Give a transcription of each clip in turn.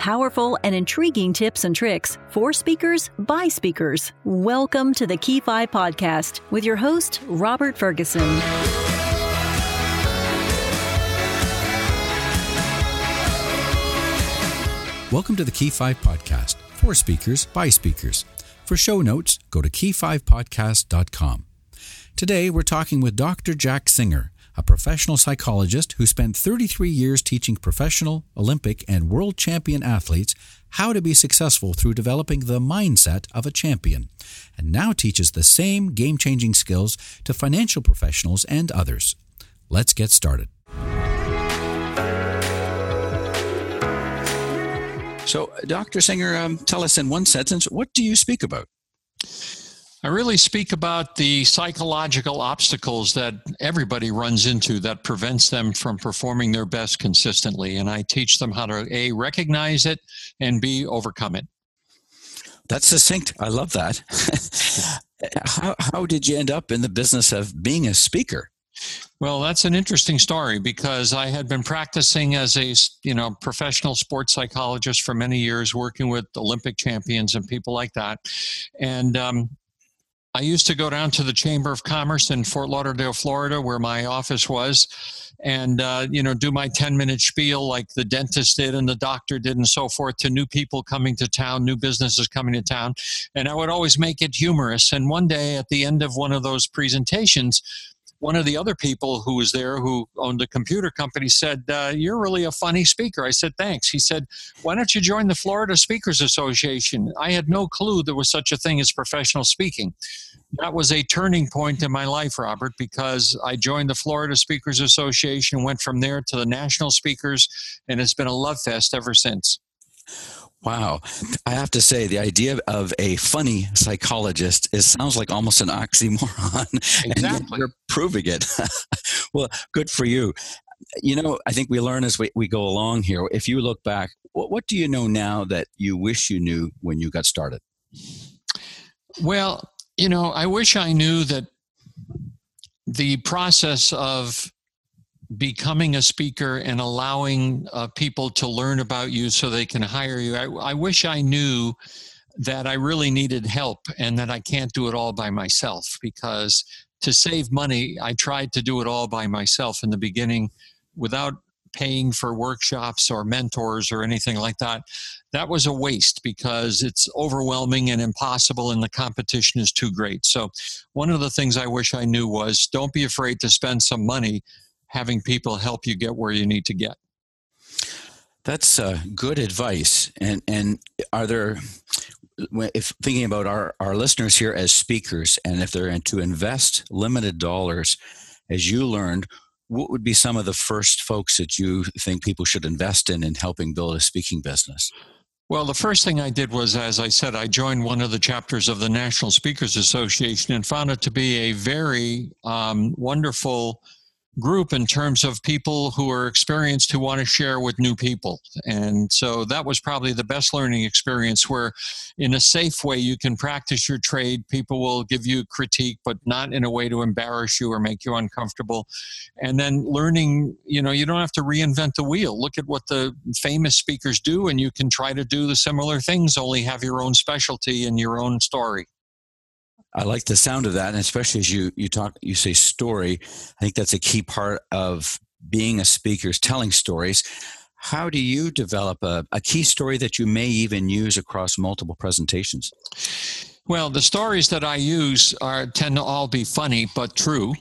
Powerful and intriguing tips and tricks for speakers by speakers. Welcome to the Key 5 podcast with your host, Robert Ferguson. Welcome to the Key 5 podcast for speakers by speakers. For show notes, go to key5podcast.com. Today, we're talking with Dr. Jack Singer a professional psychologist who spent 33 years teaching professional, Olympic, and world champion athletes how to be successful through developing the mindset of a champion, and now teaches the same game changing skills to financial professionals and others. Let's get started. So, Dr. Singer, um, tell us in one sentence, what do you speak about? I really speak about the psychological obstacles that everybody runs into that prevents them from performing their best consistently. And I teach them how to A, recognize it, and B, overcome it. That's succinct. I love that. how, how did you end up in the business of being a speaker? Well, that's an interesting story because I had been practicing as a you know professional sports psychologist for many years, working with Olympic champions and people like that. And um, I used to go down to the Chamber of Commerce in Fort Lauderdale, Florida, where my office was, and uh, you know do my 10 minute spiel like the dentist did and the doctor did and so forth to new people coming to town new businesses coming to town. And i would always make it humorous. And one day at the end of one of those presentations one of the other people who was there who owned a computer company said, uh, You're really a funny speaker. I said, Thanks. He said, Why don't you join the Florida Speakers Association? I had no clue there was such a thing as professional speaking. That was a turning point in my life, Robert, because I joined the Florida Speakers Association, went from there to the national speakers, and it's been a love fest ever since. Wow. I have to say, the idea of a funny psychologist is sounds like almost an oxymoron. Exactly. you're proving it. well, good for you. You know, I think we learn as we, we go along here. If you look back, what, what do you know now that you wish you knew when you got started? Well, you know, I wish I knew that the process of becoming a speaker and allowing uh, people to learn about you so they can hire you. I, I wish I knew that I really needed help and that I can't do it all by myself because to save money, I tried to do it all by myself in the beginning without paying for workshops or mentors or anything like that. That was a waste because it's overwhelming and impossible and the competition is too great. So, one of the things I wish I knew was don't be afraid to spend some money having people help you get where you need to get. That's uh, good advice. And and are there, if thinking about our our listeners here as speakers, and if they're to invest limited dollars, as you learned, what would be some of the first folks that you think people should invest in in helping build a speaking business? Well, the first thing I did was, as I said, I joined one of the chapters of the National Speakers Association and found it to be a very um, wonderful group in terms of people who are experienced who want to share with new people. And so that was probably the best learning experience where, in a safe way, you can practice your trade. People will give you critique, but not in a way to embarrass you or make you uncomfortable. And then learning, you know, you don't have to reinvent the wheel. Look at what the famous speakers do, and you can try to do the similar things, only have your own specialty and your own story. I like the sound of that, and especially as you you talk, you say story. I think that's a key part of being a speaker is telling stories. How do you develop a, a key story that you may even use across multiple presentations? Well, the stories that I use are tend to all be funny but true,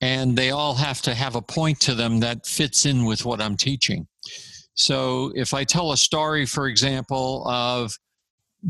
and they all have to have a point to them that fits in with what I'm teaching. So, if I tell a story, for example, of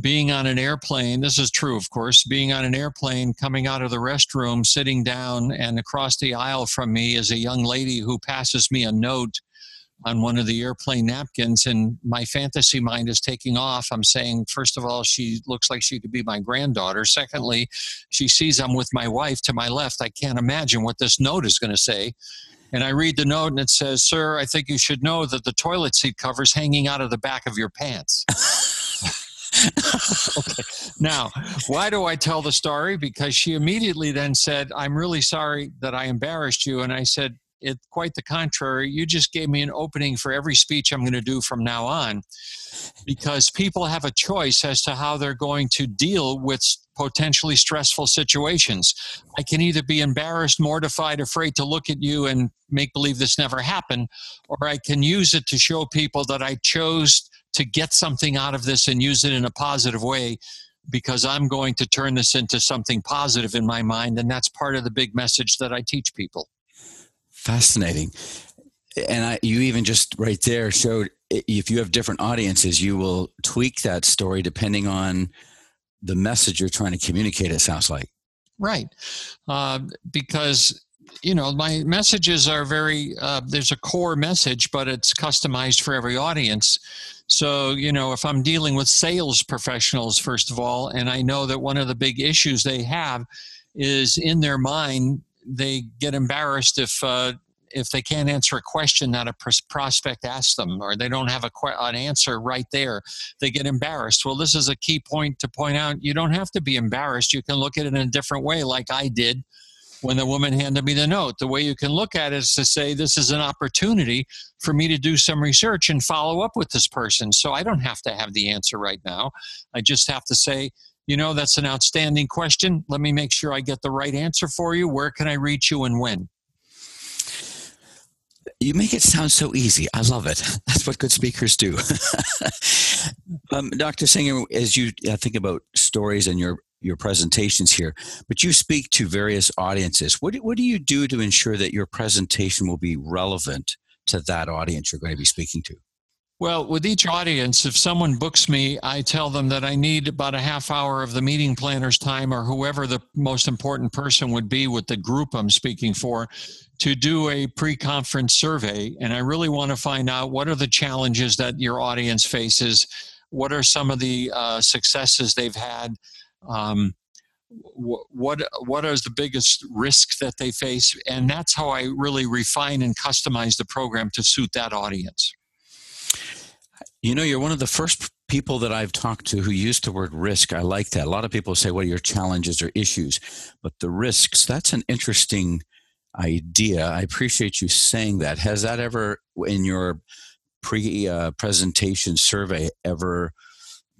being on an airplane, this is true, of course, being on an airplane, coming out of the restroom, sitting down, and across the aisle from me is a young lady who passes me a note on one of the airplane napkins, and my fantasy mind is taking off. I'm saying, first of all, she looks like she could be my granddaughter. Secondly, she sees I'm with my wife to my left. I can't imagine what this note is going to say. And I read the note, and it says, Sir, I think you should know that the toilet seat cover is hanging out of the back of your pants. okay. Now, why do I tell the story? Because she immediately then said, I'm really sorry that I embarrassed you. And I said, It quite the contrary. You just gave me an opening for every speech I'm going to do from now on, because people have a choice as to how they're going to deal with potentially stressful situations. I can either be embarrassed, mortified, afraid to look at you and make believe this never happened, or I can use it to show people that I chose to get something out of this and use it in a positive way because I'm going to turn this into something positive in my mind. And that's part of the big message that I teach people. Fascinating. And I, you even just right there showed if you have different audiences, you will tweak that story depending on the message you're trying to communicate, it sounds like. Right. Uh, because you know my messages are very uh, there's a core message but it's customized for every audience. So you know if i'm dealing with sales professionals first of all and i know that one of the big issues they have is in their mind they get embarrassed if uh, if they can't answer a question that a prospect asks them or they don't have a an answer right there. They get embarrassed. Well this is a key point to point out. You don't have to be embarrassed. You can look at it in a different way like i did when the woman handed me the note. The way you can look at it is to say, this is an opportunity for me to do some research and follow up with this person. So I don't have to have the answer right now. I just have to say, you know, that's an outstanding question. Let me make sure I get the right answer for you. Where can I reach you and when? You make it sound so easy. I love it. That's what good speakers do. um, Dr. Singer, as you think about stories and your your presentations here, but you speak to various audiences. What do, what do you do to ensure that your presentation will be relevant to that audience you're going to be speaking to? Well, with each audience, if someone books me, I tell them that I need about a half hour of the meeting planner's time or whoever the most important person would be with the group I'm speaking for to do a pre conference survey. And I really want to find out what are the challenges that your audience faces, what are some of the uh, successes they've had um, what what is the biggest risk that they face? And that's how i really refine and customize the program to suit that audience. You know you're one of the first people that i've talked to who used the word risk. I like that. A lot of people say what are your challenges or issues? But the risks that's an interesting idea. I appreciate you saying that. Has that ever in your pre uh, presentation survey ever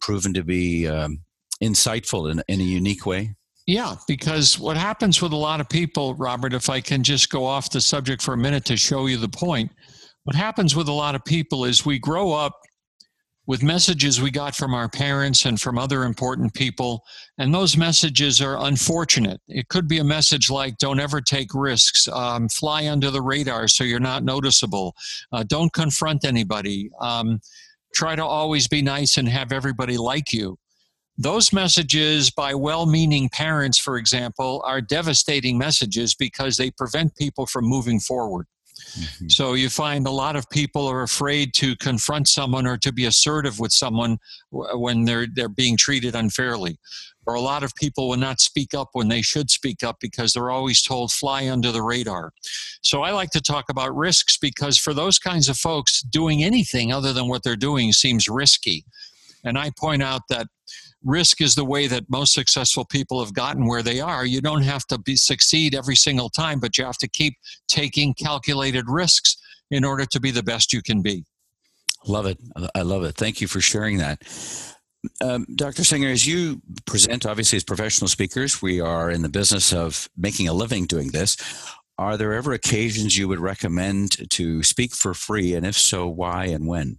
proven to be um, insightful in, in a unique way? Yeah, because what happens with a lot of people, Robert, if I can just go off the subject for a minute to show you the point, what happens with a lot of people is we grow up with messages we got from our parents and from other important people, and those messages are unfortunate. It could be a message like, don't ever take risks, um, fly under the radar so you're not noticeable, uh, don't confront anybody, um, try to always be nice and have everybody like you. Those messages by well meaning parents, for example, are devastating messages because they prevent people from moving forward. Mm-hmm. So you find a lot of people are afraid to confront someone or to be assertive with someone when they're they're being treated unfairly. Or a lot of people will not speak up when they should speak up because they're always told fly under the radar. So I like to talk about risks because for those kinds of folks, doing anything other than what they're doing seems risky. And I point out that risk is the way that most successful people have gotten where they are. You don't have to be succeed every single time, but you have to keep taking calculated risks in order to be the best you can be. Love it. I love it. Thank you for sharing that. Um, Dr. Singer, as you present, obviously, as professional speakers, we are in the business of making a living doing this. Are there ever occasions you would recommend to speak for free? And if so, why and when?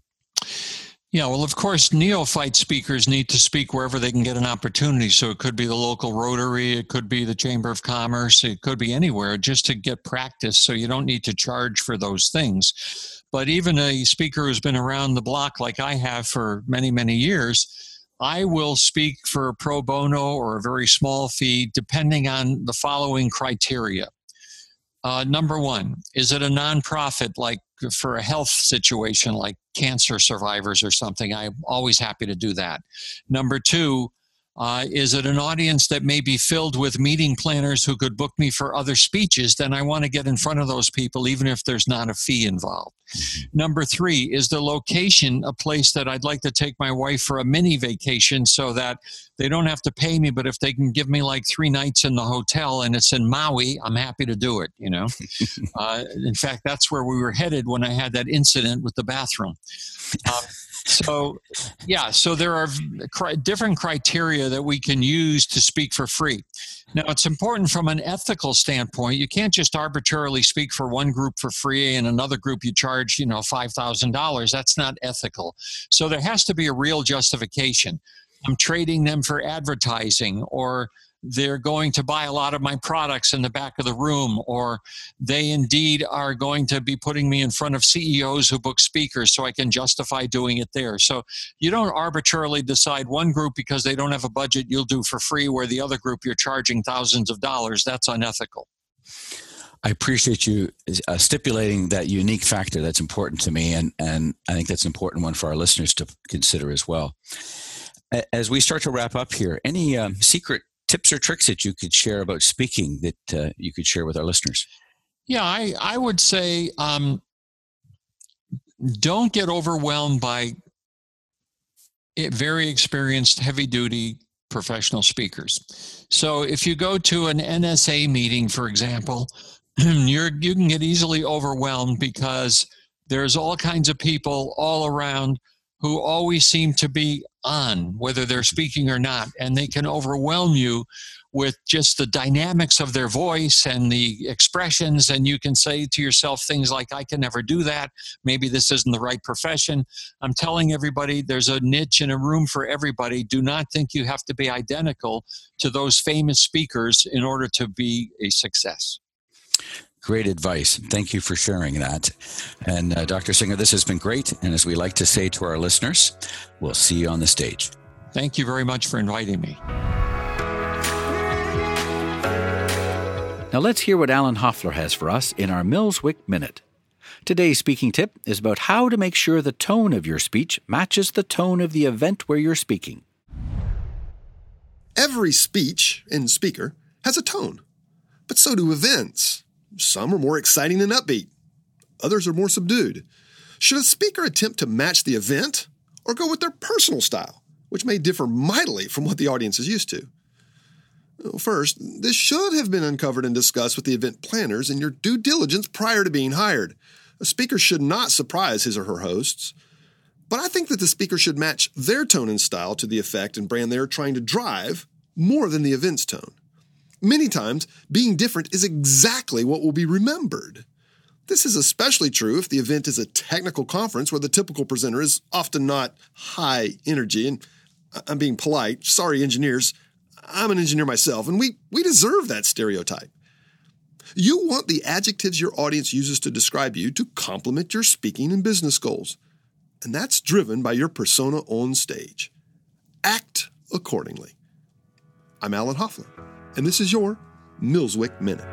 Yeah, well, of course, neophyte speakers need to speak wherever they can get an opportunity. So it could be the local Rotary, it could be the Chamber of Commerce, it could be anywhere just to get practice. So you don't need to charge for those things. But even a speaker who's been around the block like I have for many, many years, I will speak for pro bono or a very small fee depending on the following criteria. Uh, number one, is it a nonprofit like for a health situation like cancer survivors or something, I'm always happy to do that. Number two, uh, is it an audience that may be filled with meeting planners who could book me for other speeches? Then I want to get in front of those people, even if there's not a fee involved. Mm-hmm. Number three, is the location a place that I'd like to take my wife for a mini vacation so that they don't have to pay me, but if they can give me like three nights in the hotel and it's in Maui, I'm happy to do it. You know, uh, in fact, that's where we were headed when I had that incident with the bathroom. Um, so yeah so there are different criteria that we can use to speak for free now it's important from an ethical standpoint you can't just arbitrarily speak for one group for free and another group you charge you know $5000 that's not ethical so there has to be a real justification i'm trading them for advertising or they're going to buy a lot of my products in the back of the room, or they indeed are going to be putting me in front of CEOs who book speakers so I can justify doing it there. So you don't arbitrarily decide one group because they don't have a budget you'll do for free, where the other group you're charging thousands of dollars. That's unethical. I appreciate you uh, stipulating that unique factor that's important to me, and, and I think that's an important one for our listeners to consider as well. As we start to wrap up here, any um, secret tips or tricks that you could share about speaking that uh, you could share with our listeners? Yeah, I, I would say um, don't get overwhelmed by very experienced, heavy duty professional speakers. So if you go to an NSA meeting, for example, you're, you can get easily overwhelmed because there's all kinds of people all around who always seem to be on, whether they're speaking or not, and they can overwhelm you with just the dynamics of their voice and the expressions. And you can say to yourself things like, I can never do that. Maybe this isn't the right profession. I'm telling everybody there's a niche and a room for everybody. Do not think you have to be identical to those famous speakers in order to be a success. Great advice. Thank you for sharing that. And uh, Dr. Singer, this has been great. And as we like to say to our listeners, we'll see you on the stage. Thank you very much for inviting me. Now let's hear what Alan Hoffler has for us in our Millswick Minute. Today's speaking tip is about how to make sure the tone of your speech matches the tone of the event where you're speaking. Every speech and speaker has a tone, but so do events. Some are more exciting and upbeat, others are more subdued. Should a speaker attempt to match the event or go with their personal style, which may differ mightily from what the audience is used to? First, this should have been uncovered and discussed with the event planners in your due diligence prior to being hired. A speaker should not surprise his or her hosts, but I think that the speaker should match their tone and style to the effect and brand they are trying to drive more than the event's tone. Many times, being different is exactly what will be remembered. This is especially true if the event is a technical conference where the typical presenter is often not high energy. And I'm being polite. Sorry, engineers. I'm an engineer myself, and we, we deserve that stereotype. You want the adjectives your audience uses to describe you to complement your speaking and business goals. And that's driven by your persona on stage. Act accordingly. I'm Alan Hoffler and this is your Millswick Minute.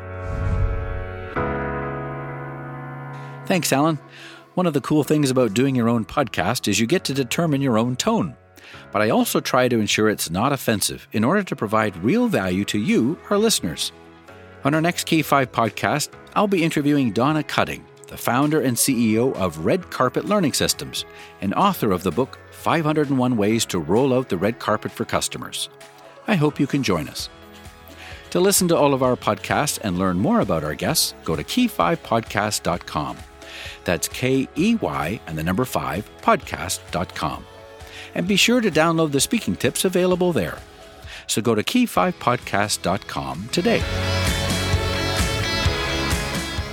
Thanks, Alan. One of the cool things about doing your own podcast is you get to determine your own tone. But I also try to ensure it's not offensive in order to provide real value to you, our listeners. On our next K5 podcast, I'll be interviewing Donna Cutting, the founder and CEO of Red Carpet Learning Systems and author of the book 501 Ways to Roll Out the Red Carpet for Customers. I hope you can join us. To listen to all of our podcasts and learn more about our guests, go to key5podcast.com. That's K E Y and the number 5 podcast.com. And be sure to download the speaking tips available there. So go to key5podcast.com today.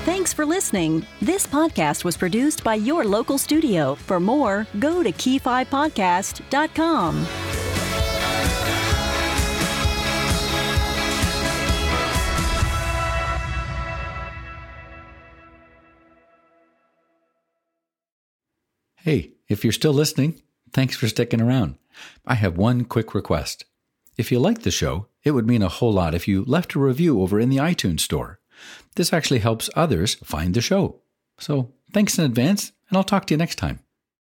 Thanks for listening. This podcast was produced by your local studio. For more, go to key5podcast.com. Hey, if you're still listening, thanks for sticking around. I have one quick request. If you like the show, it would mean a whole lot if you left a review over in the iTunes store. This actually helps others find the show. So thanks in advance, and I'll talk to you next time.